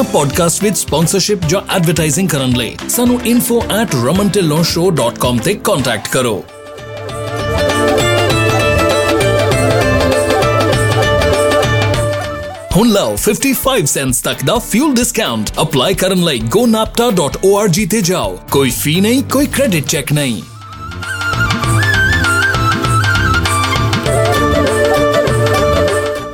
ਆ ਪੋਡਕਾਸਟ ਵਿੱਚ ਸਪਾਂਸਰਸ਼ਿਪ ਜਾਂ ਐਡਵਰਟਾਈਜ਼ਿੰਗ ਕਰਨ ਲਈ ਸਾਨੂੰ info@ramantillonshow.com ਤੇ ਕੰਟੈਕਟ ਕਰੋ ਹੁਣ ਲਓ 55 ਸੈਂਟਸ ਤੱਕ ਦਾ ਫਿਊਲ ਡਿਸਕਾਊਂਟ ਅਪਲਾਈ ਕਰਨ ਲਈ gonapta.org ਤੇ ਜਾਓ ਕੋਈ ਫੀ ਨਹੀਂ ਕੋਈ ਕ੍ਰੈਡਿਟ ਚੈੱਕ ਨਹੀਂ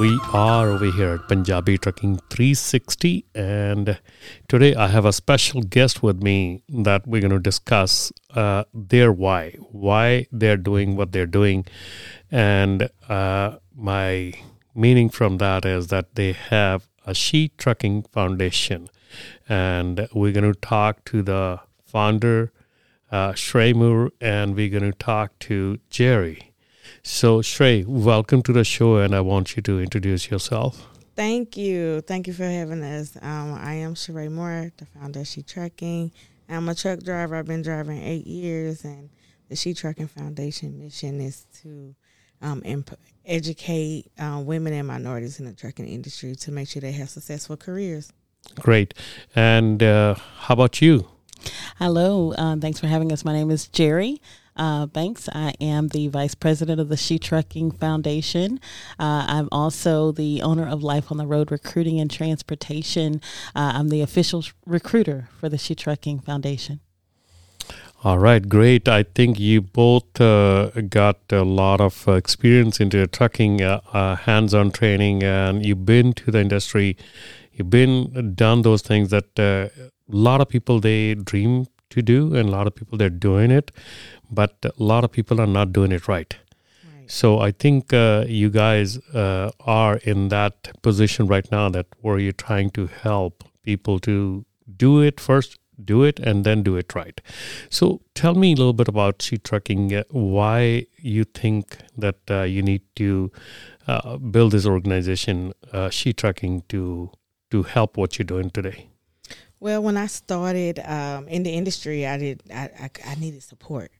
We are over here at Punjabi Trucking 360, and today I have a special guest with me that we're going to discuss uh, their why, why they're doing what they're doing, and uh, my meaning from that is that they have a She Trucking Foundation, and we're going to talk to the founder, uh, and we're going to talk to Jerry. So, Shrey, welcome to the show, and I want you to introduce yourself. Thank you. Thank you for having us. Um, I am Sheree Moore, the founder of She Trucking. I'm a truck driver. I've been driving eight years, and the She Trucking Foundation mission is to um, imp- educate uh, women and minorities in the trucking industry to make sure they have successful careers. Great. And uh, how about you? Hello, uh, thanks for having us. My name is Jerry uh, Banks. I am the vice president of the She Trucking Foundation. Uh, I'm also the owner of Life on the Road Recruiting and Transportation. Uh, I'm the official recruiter for the She Trucking Foundation. All right, great. I think you both uh, got a lot of experience into trucking, uh, uh, hands-on training, and you've been to the industry. You've been done those things that uh, a lot of people they dream to do, and a lot of people they're doing it, but a lot of people are not doing it right. So I think uh, you guys uh, are in that position right now that where you're trying to help people to do it first, do it, and then do it right. So tell me a little bit about She Trucking. Uh, why you think that uh, you need to uh, build this organization, uh, She Trucking, to to help what you're doing today. Well, when I started um, in the industry, I did I, I, I needed support.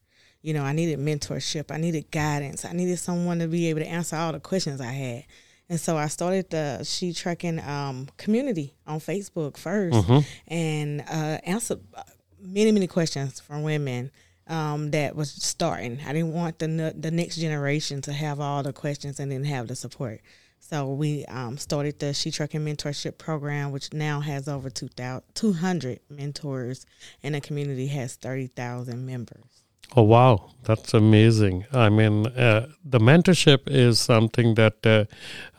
You know, I needed mentorship. I needed guidance. I needed someone to be able to answer all the questions I had. And so I started the She Trucking um, community on Facebook 1st and uh, answered many, many questions from women um, that was starting. I didn't want the the next generation to have all the questions and then have the support. So we um, started the She Trucking Mentorship Program, which now has over 2,000 200 mentors, and the community has 30,000 members. Oh wow, that's amazing! I mean, uh, the mentorship is something that uh,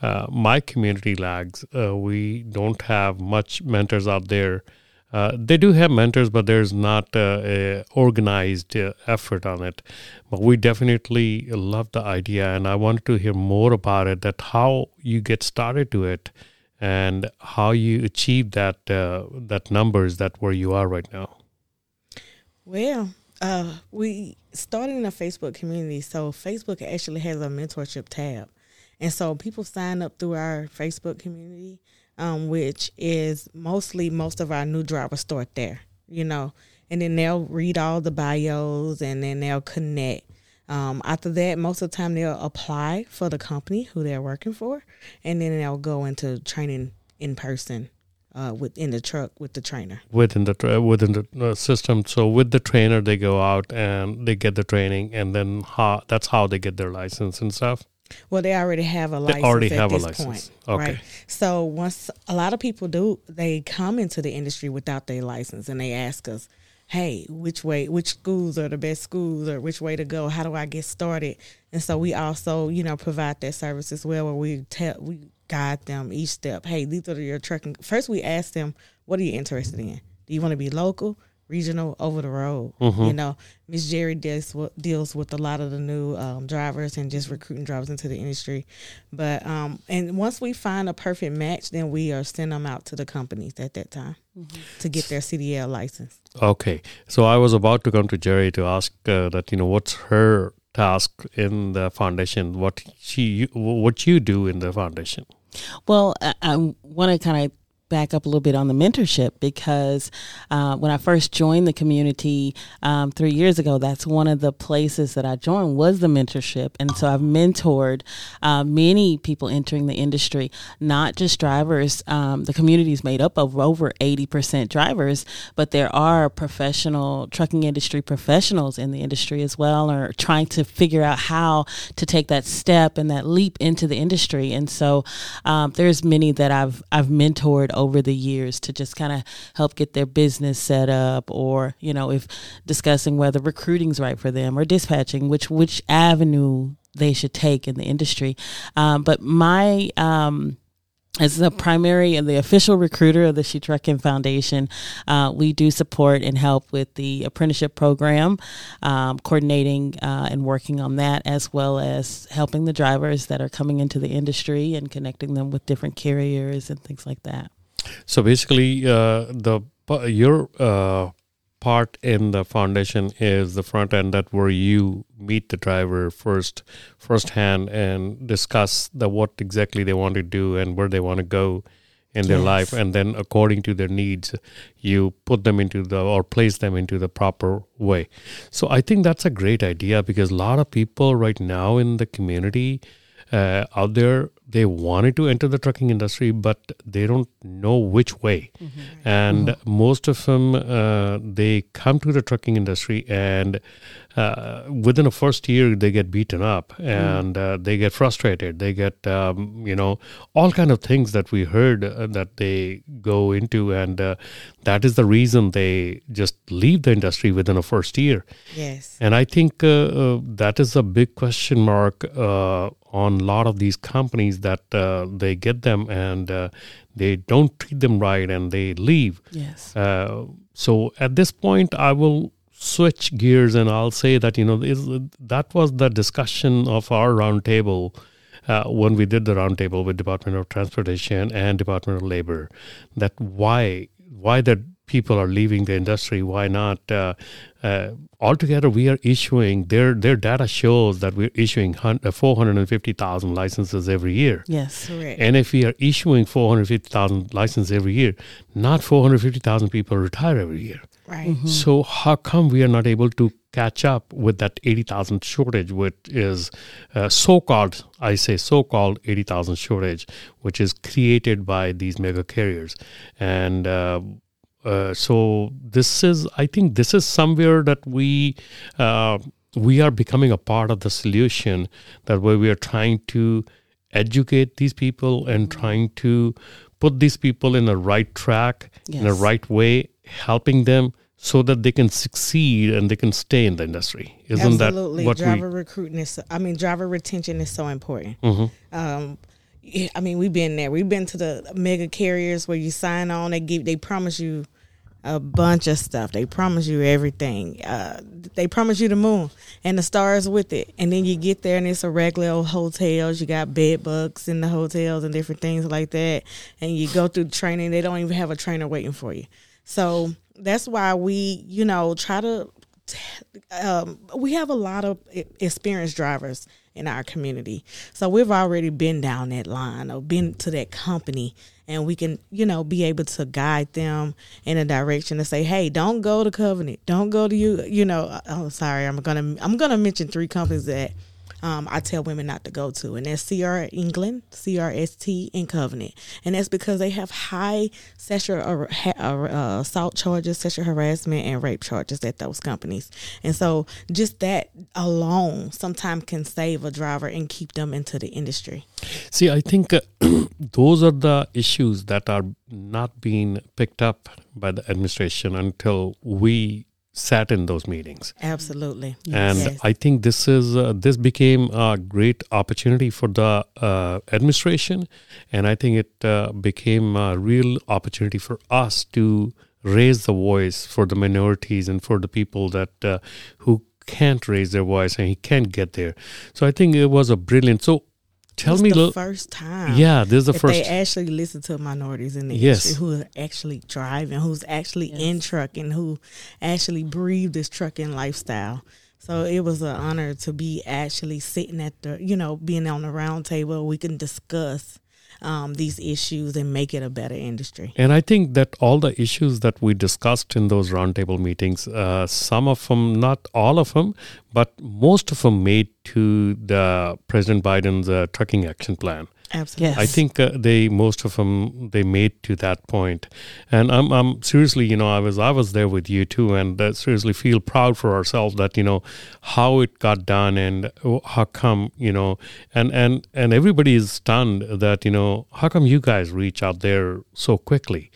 uh, my community lags. Uh, we don't have much mentors out there. Uh, they do have mentors, but there's not uh, a organized uh, effort on it. But we definitely love the idea, and I wanted to hear more about it. That how you get started to it, and how you achieve that uh, that numbers that where you are right now. Well, uh, we started in a Facebook community, so Facebook actually has a mentorship tab, and so people sign up through our Facebook community, um, which is mostly most of our new drivers start there, you know, and then they'll read all the bios and then they'll connect. Um, after that, most of the time they'll apply for the company who they're working for, and then they'll go into training in person uh, within the truck with the trainer. within the tra- within the uh, system. So with the trainer, they go out and they get the training, and then how that's how they get their license and stuff. Well, they already have a They license. already at have a license. Point, Okay. Right. So once a lot of people do, they come into the industry without their license, and they ask us, "Hey, which way? Which schools are the best schools, or which way to go? How do I get started?" And so we also, you know, provide that service as well, where we tell we guide them each step. Hey, these are your trucking. First, we ask them, "What are you interested in? Do you want to be local?" Regional over the road. Mm-hmm. You know, Miss Jerry deals with, deals with a lot of the new um, drivers and just recruiting drivers into the industry. But um, and once we find a perfect match, then we are send them out to the companies at that time to get their CDL license. Okay, so I was about to come to Jerry to ask uh, that you know what's her task in the foundation, what she, what you do in the foundation. Well, I, I want to kind of back up a little bit on the mentorship because uh, when I first joined the community um, three years ago, that's one of the places that I joined was the mentorship, and so I've mentored uh, many people entering the industry, not just drivers. Um, the community is made up of over eighty percent drivers, but there are professional trucking industry professionals in the industry as well, or trying to figure out how to take that step and that leap into the industry, and so um, there's many that I've I've mentored over the years to just kind of help get their business set up or you know if discussing whether recruiting's right for them or dispatching which which avenue they should take in the industry um, but my um, as the primary and the official recruiter of the She Trucking Foundation, uh, we do support and help with the apprenticeship program, um, coordinating uh, and working on that, as well as helping the drivers that are coming into the industry and connecting them with different carriers and things like that. So basically, uh, the your uh, part in the foundation is the front end that where you meet the driver first firsthand and discuss the what exactly they want to do and where they want to go in their Yes. life and then according to their needs you put them into the or place them into the proper way so i think that's a great idea because a lot of people right now in the community uh, out there they wanted to enter the trucking industry but they don't know which way. And most of them uh, they come to the trucking industry and uh, within the first year they get beaten up and uh, they get frustrated. They get um, you know all kind of things that we heard uh, that they go into. And uh, that is the reason they just leave the industry within the first year. Yes. and I think uh, uh, that is a big question mark uh, on a lot of these companies that uh, they get them and uh, they don't treat them right and they leave. Yes. Uh, so at this point, I will switch gears and I'll say that you know is, that was the discussion of our roundtable uh, when we did the roundtable with Department of Transportation and Department of Labor. That why why that people are leaving the industry? Why not? Uh, uh, altogether, we are issuing their their data shows that we're issuing four hundred and fifty thousand licenses every year. Yes. Correct. And if we are issuing 450,000 licenses every year, not 450,000 people retire every year. right. So how come we are not able to catch up with that 80,000 shortage, which is uh, so-called, I say so-called 80,000 shortage, which is created by these mega carriers. And uh, so this is, I think this is somewhere that we, uh, we are becoming a part of the solution that where we are trying to educate these people and trying to put these people in the right track in the right way helping them so that they can succeed and they can stay in the industry isn't Absolutely. that what driver we recruiting is, I mean, driver retention is so important. Mhm. Um, I mean, we've been there. We've been to the mega carriers where you sign on, they give, they promise you a bunch of stuff. They promise you everything. Uh, they promise you the moon and the stars with it. And then you get there and it's a regular old hotels. You got bed bugs in the hotels and different things like that. And you go through training. They don't even have a trainer waiting for you. So that's why we, you know, try to um, we have a lot of experienced drivers in our community. So we've already been down that line or been to that company and we can, you know, be able to guide them in a direction to say, "Hey, don't go to Covenant. Don't go to you, you know, oh sorry, I'm going to I'm going to mention three companies that um, I tell women not to go to, and that's CR England, CRST, and Covenant, and that's because they have high sexual uh, uh, uh, assault charges, sexual harassment, and rape charges at those companies, and so just that alone sometimes can save a driver and keep them into the industry. see i think uh, those are the issues that are not being picked up by the administration until we sat in those meetings Absolutely, and Yes. i think this is uh, this became a great opportunity for the uh, administration and i think it uh, became a real opportunity for us to raise the voice for the minorities and for the people that uh, who can't raise their voice and he can't get there. So I think it was a brilliant. So tell It's me, the little, first time. yeah, this is the that first. they actually listen to minorities in the Yes. industry who are actually driving, who's actually in trucking, who actually breathe this trucking lifestyle. So it was an honor to be actually sitting at the, you know, being on the round table. We can discuss um, these issues and make it a better industry. And I think that all the issues that we discussed in those roundtable meetings, uh, some of them, not all of them, but most of them made to the President Biden's uh, trucking action plan. Absolutely. Yes. I think uh, they most of them they made to that point, and I'm I'm seriously you know I was I was there with you too, and uh, seriously feel proud for ourselves that you know how it got done and uh, how come you know and and and everybody is stunned that you know how come you guys reach out there so quickly,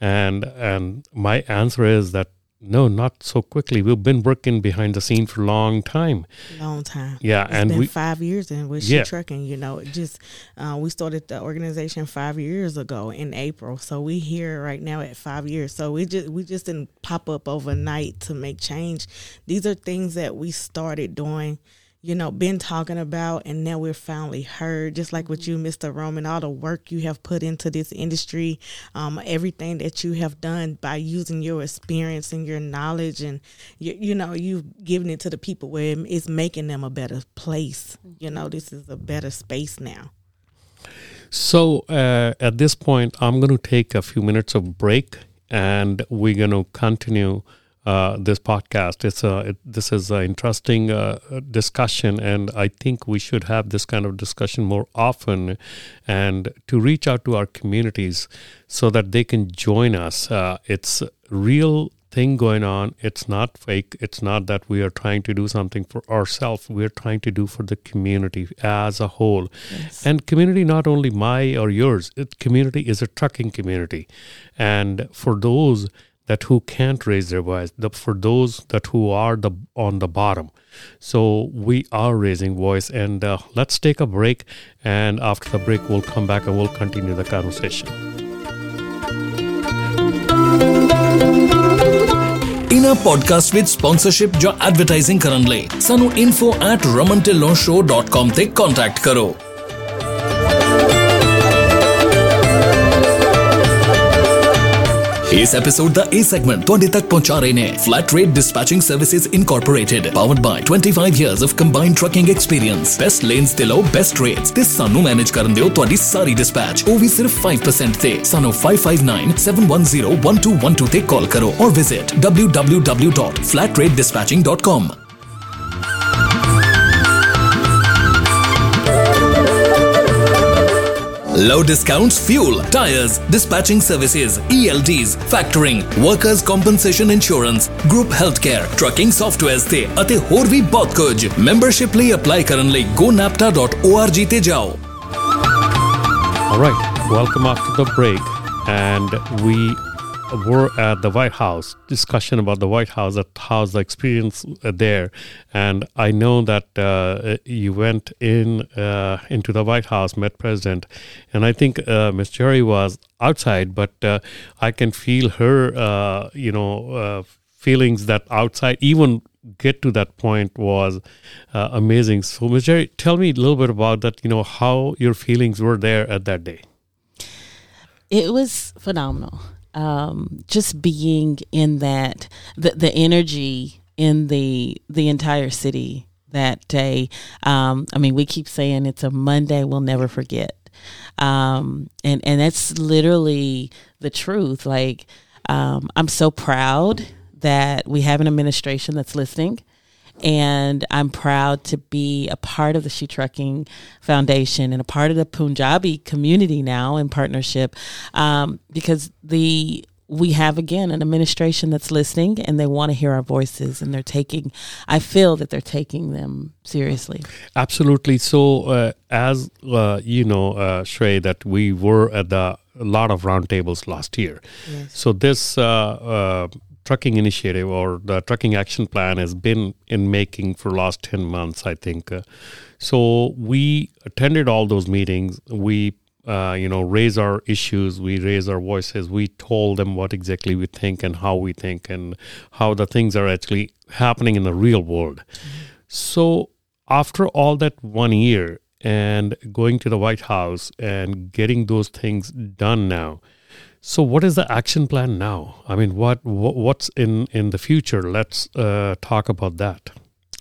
and and my answer is that no not so quickly we've been working behind the scene for a long time long time. yeah It's and been we five years in with Yeah. She Trucking. You know, it just uh, we started the organization five years ago in April, so we here right now at five years. So we just we just didn't pop up overnight to make change. These are things that we started doing. You know, been talking about, and now we're finally heard. Just like with you, Mr. Raman, all the work you have put into this industry, um, everything that you have done by using your experience and your knowledge, and you, you know, you've given it to the people where it's making them a better place. You know, this is a better space now. So uh, at this point, I'm going to take a few minutes of break, and we're going to continue uh, this podcast. It's a it, this is an interesting uh, discussion, and I think we should have this kind of discussion more often, and to reach out to our communities so that they can join us. Uh, it's real thing going on. It's not fake. It's not that we are trying to do something for ourselves. We are trying to do for the community as a whole. And community, not only my or yours, it, community is a trucking community. And for those that who can't raise their voice, the, for those that who are the on the bottom. So we are raising voice. And uh, let's take a break. And after the break, we'll come back and we'll continue the conversation. ਇਨ੍ਹਾਂ podcast ਵਿੱਚ sponsorship ਜਾਂ advertising ਕਰਨ ਲਈ ਸਾਨੂੰ info@romantillonshow.com ਤੇ contact ਕਰੋ ਇਸ episode ਦਾ ਇਹ ਸੈਗਮੈਂਟ ਤੁਹਾਡੇ ਤੱਕ ਪਹੁੰਚਾ ਰਹੇ ਨੇ flat rate dispatching services incorporated powered by 25 years of combined trucking experience best lanes ਤੇ ਲਓ ਬੈਸਟ ਰੇਟਸ ਤੇ ਸਾਨੂੰ ਮੈਨੇਜ ਕਰਨ ਦਿਓ ਤੁਹਾਡੀ ਸਾਰੀ ਡਿਸਪੈਚ ਉਹ ਵੀ ਸਿਰਫ 5% ਤੇ ਸਾਨੂੰ 5597101212 ਤੇ ਕਾਲ ਕਰੋ or visit www.flatratedispatching.com Low discounts, fuel, tires, dispatching services, ELDs, factoring, workers' compensation insurance, group healthcare, trucking softwares ਤੇ ਅਤੇ ਹੋਰ ਵੀ ਬਹੁਤ ਕੁਝ ਮੈਂਬਰਸ਼ਿਪ ਲਈ ਅਪਲਾਈ ਕਰਨ ਲਈ gonapta.org ਤੇ ਜਾਓ All right, welcome after the break. And we were at the White House, discussion about the White House, that how's the experience uh, there. And I know that uh, you went in uh, into the White House, met President, and I think uh, Ms. Jerry was outside, but uh, I can feel her, uh, you know, feelings that outside, even get to that point was amazing. So, Ms. Jerry, tell me a little bit about that, you know, how your feelings were there at that day. It was phenomenal. Um, just being in that, the, the energy in the the entire city that day. Um, I mean, we keep saying it's a Monday we'll never forget, um, and and that's literally the truth. Like, um, I'm so proud that we have an administration that's listening and I'm proud to be a part of the She Trucking Foundation and a part of the Punjabi community now in partnership um, because the we have again an administration that's listening and they want to hear our voices and they're taking I feel that they're taking them seriously. Absolutely. So, uh, as uh, you know, uh, Shrey, that we were at the a lot of roundtables last year. So this uh, uh, trucking initiative or the trucking action plan has been in making for last ten months, I think. Uh, so we attended all those meetings. We uh, you know, raise our issues. We raise our voices. We told them what exactly we think and how we think and how the things are actually happening in the real world. So after all that one year and going to the White House and getting those things done now. So what is the action plan now? I mean, what, what what's in in the future? Let's uh, talk about that.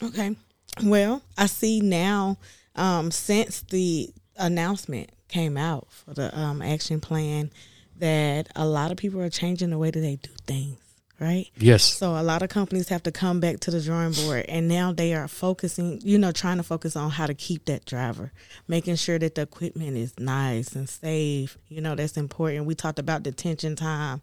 Okay. Well, I see now um, since the announcement came out for the um, action plan that a lot of people are changing the way that they do things, right? Yes. So a lot of companies have to come back to the drawing board, and now they are focusing, you know, trying to focus on how to keep that driver, making sure that the equipment is nice and safe. You know, that's important. We talked about detention time,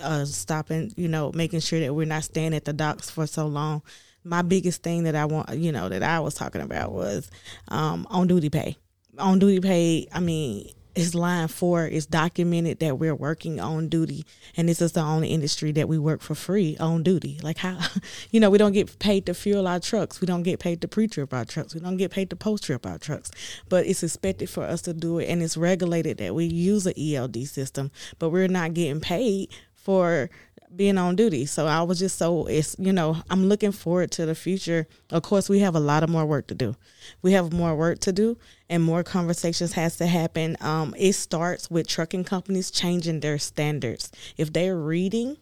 uh, stopping, you know, making sure that we're not staying at the docks for so long. My biggest thing that I want, you know, that I was talking about was um, on duty pay. On duty pay, I mean, it's line four. It's documented that we're working on duty, and this is the only industry that we work for free on duty. Like how, you know, we don't get paid to fuel our trucks. We don't get paid to pre-trip our trucks. We don't get paid to post-trip our trucks. But it's expected for us to do it, and it's regulated that we use a ELD system, but we're not getting paid for being on duty. So I was just so it's you know I'm looking forward to the future. Of course, we have a lot of more work to do. We have more work to do, and more conversations has to happen. Um, it starts with trucking companies changing their standards. If they're reading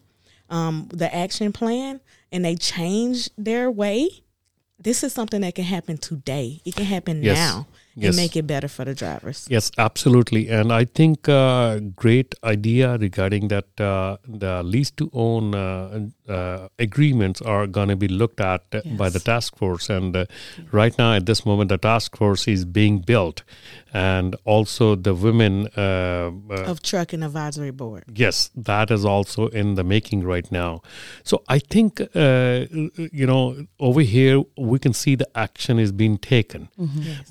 um, the action plan and they change their way, this is something that can happen today. It can happen Yes. now Yes. and make it better for the drivers. Yes, absolutely. And I think uh, great idea regarding that uh, the lease to own uh, uh, agreements are going to be looked at uh, by the task force. And uh, right now, at this moment, the task force is being built. And also the women. Uh, uh, Of trucking advisory board. Yes, that is also in the making right now. So I think uh, you know over here we can see the action is being taken,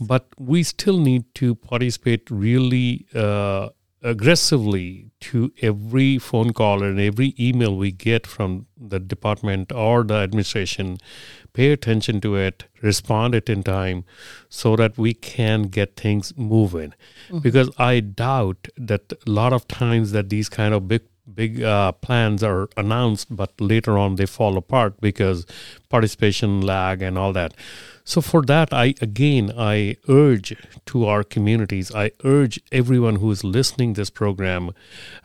but we still need to participate really uh, aggressively to every phone call and every email we get from the department or the administration. Pay attention to it, respond it in time, so that we can get things moving. Because I doubt that a lot of times that these kind of big big uh, plans are announced, but later on they fall apart because participation lag and all that. So for that, I again I urge to our communities. I urge everyone who is listening this program,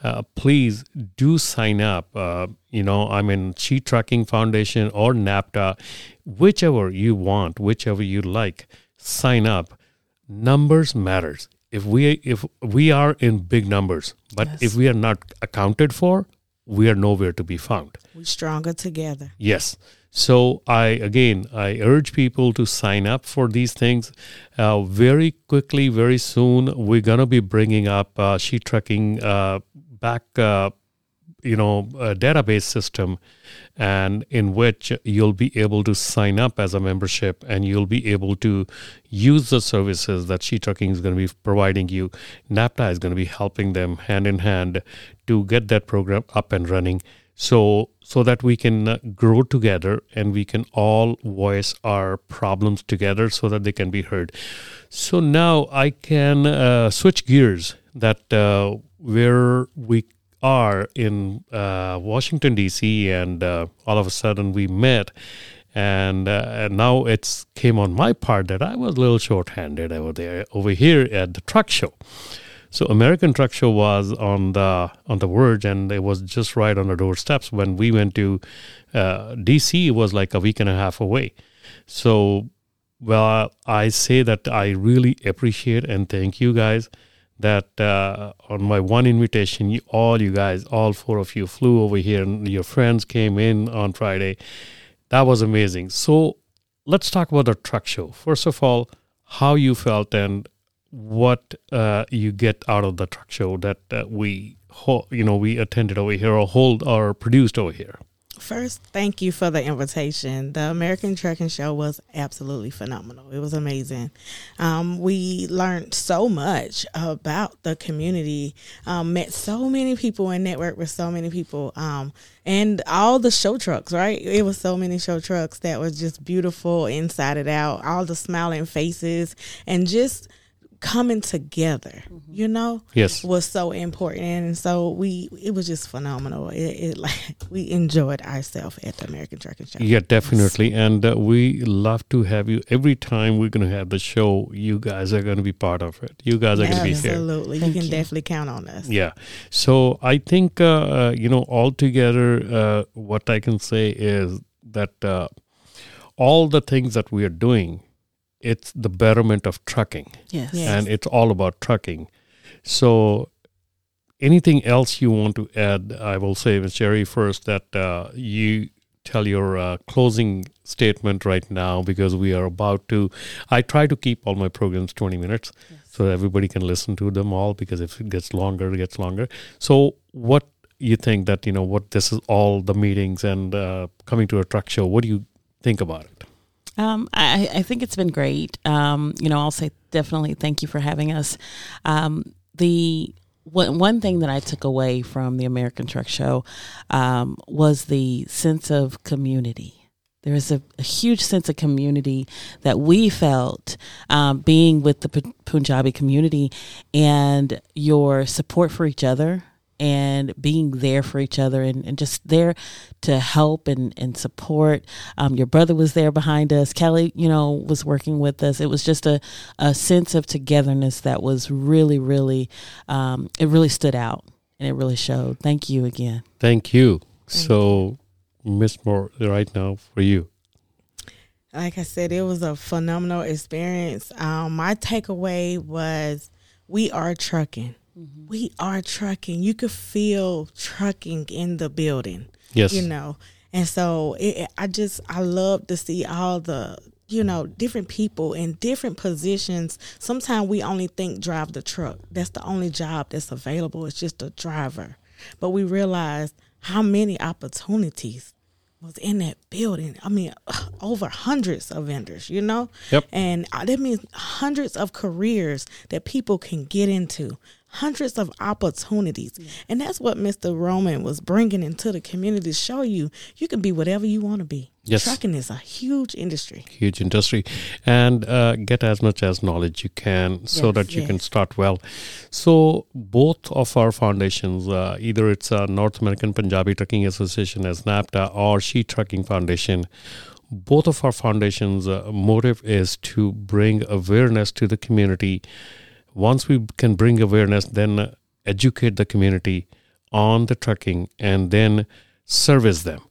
uh, please do sign up. Uh, you know, I'm in She Trucking Foundation or NAPTA, whichever you want, whichever you like. Sign up. Numbers matters. If we if we are in big numbers, but if we are not accounted for, we are nowhere to be found. We're stronger together. Yes. So I again I urge people to sign up for these things. Uh, very quickly, very soon, we're gonna be bringing up uh, She Trucking uh, back, uh, you know, database system, and in which you'll be able to sign up as a membership, and you'll be able to use the services that She Trucking is going to be providing you. NAPTA is going to be helping them hand in hand to get that program up and running so so that we can uh, grow together and we can all voice our problems together so that they can be heard. So now i can uh, switch gears that uh, where we are in uh, washington d.c and uh, all of a sudden we met and, uh, and now it's came on my part that i was a little short-handed over there over here at the truck show so American Truck Show was on the on the verge, and it was just right on the doorsteps when we went to uh, DC. It was like a week and a half away. So, well, I say that I really appreciate and thank you guys that uh, on my one invitation, you, all you guys, all four of you, flew over here, and your friends came in on Friday. That was amazing. So, let's talk about the truck show. First of all, how you felt and what uh, you get out of the truck show that uh, we ho- you know we attended over here or hold or produced over here First, thank you for the invitation. The American Trucking Show was absolutely phenomenal. It was amazing. Um, we learned so much about the community, um, met so many people, and networked with so many people. Um, and all the show trucks, right? It was so many show trucks that was just beautiful inside and out, all the smiling faces, and just coming together, you know, Yes. was so important. And so we, it was just phenomenal. It, it like we enjoyed ourselves at the American Trucking Show. Yeah, definitely. And uh, we love to have you every time we're going to have the show. You guys are going to be part of it. You guys are going to be here. Absolutely, you can you. definitely count on us. Yeah. So I think, uh, uh, you know, altogether, uh, what I can say is that uh, all the things that we are doing, it's the betterment of trucking. Yes. Yeah. and it's all about trucking. So, anything else you want to add? I will say, Ms. Jerry, first that uh, you tell your uh, closing statement right now because we are about to. I try to keep all my programs 20 minutes so everybody can listen to them all because if it gets longer, it gets longer. So, what you think that, you know, what this is all the meetings and uh, coming to a truck show, what do you think about it? Um, I, I think it's been great. Um, you know, I'll say definitely thank you for having us. Um, the one, one thing that I took away from the American Truck Show um, was the sense of community. There is a, a huge sense of community that we felt um, being with the Punjabi community and your support for each other and being there for each other and, and just there to help and, and support. Um, your brother was there behind us. Kelly, you know, was working with us. It was just a, a sense of togetherness that was really, really, um, it really stood out and it really showed. Thank you again. Thank you. so, Miss Moore, right now for you. like I said, it was a phenomenal experience. Um, my takeaway was we are trucking. We are trucking. You could feel trucking in the building, Yes. you know. And so it, I just, I love to see all the, you know, different people in different positions. Sometimes we only think drive the truck. That's the only job that's available. It's just a driver. But we realized how many opportunities was in that building. I mean, over hundreds of vendors, you know? Yep. And uh, that means hundreds of careers that people can get into, hundreds of opportunities. And that's what Mr. Raman was bringing into the community to show you you can be whatever you want to be. Yes. Trucking is a huge industry. huge industry and uh, get as much as knowledge you can so Yes. that you can start well so both of our foundations uh, either it's uh, north american punjabi trucking association as napta or she trucking foundation both of our foundations uh, motive is to bring awareness to the community once we can bring awareness then uh, educate the community on the trucking and then service them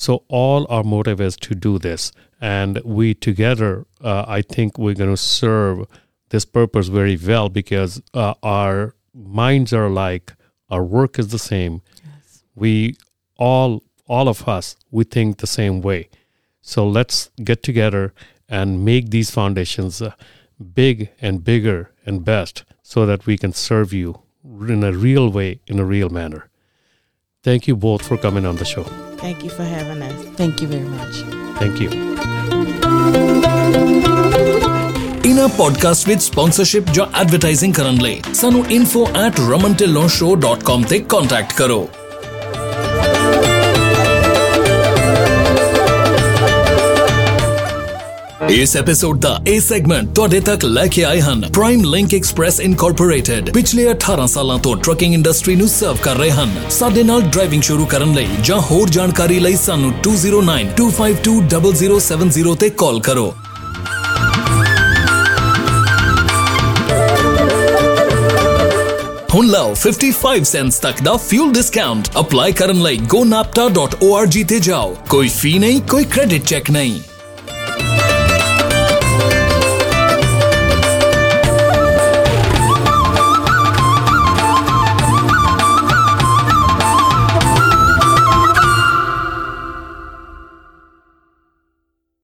so all our motive is to do this, and we together, uh, I think we're going to serve this purpose very well because uh, our minds are alike, our work is the same. Yes. We all, all of us, we think the same way. So let's get together and make these foundations uh, big and bigger and best, so that we can serve you in a real way, in a real manner. Thank you both for coming on the show. Thank you for having us. Thank you very much. Thank you. ਇਨ੍ਹਾਂ podcast ਵਿੱਚ sponsorship ਜਾਂ advertising ਕਰਨ ਲਈ ਸਾਨੂੰ info@ramantillonshow.com ਤੇ contact ਕਰੋ ਇਸ episode ਦਾ ਇਹ ਸੈਗਮੈਂਟ ਤੁਹਾਡੇ ਤੱਕ ਲੈ ਕੇ ਆਏ ਹਨ ਪ੍ਰਾਈਮ ਲਿੰਕ ਐਕਸਪ੍ਰੈਸ ਇਨਕੋਰਪੋਰੇਟਡ ਪਿਛਲੇ 18 ਸਾਲਾਂ ਤੋਂ ਟਰੱਕਿੰਗ ਇੰਡਸਟਰੀ ਨੂੰ ਸਰਵ ਕਰ ਰਹੇ ਹਨ। ਸਾਡੇ ਨਾਲ ਡਰਾਈਵਿੰਗ ਸ਼ੁਰੂ ਕਰਨ ਲਈ ਜਾਂ ਹੋਰ ਜਾਣਕਾਰੀ ਲਈ ਸਾਨੂੰ 2092520070 ਤੇ ਕਾਲ ਕਰੋ। ਹੁਣ ਲਓ 55 ਸੈਂਟਸ ਤੱਕ ਦਾ ਫਿਊਲ ਡਿਸਕਾਊਂਟ ਅਪਲਾਈ ਕਰਨ ਲਈ gonapta.org ਤੇ ਜਾਓ। ਕੋਈ ਫੀ ਨਹੀਂ, ਕੋਈ ਕ੍ਰੈਡਿਟ ਚੈੱਕ ਨਹੀਂ।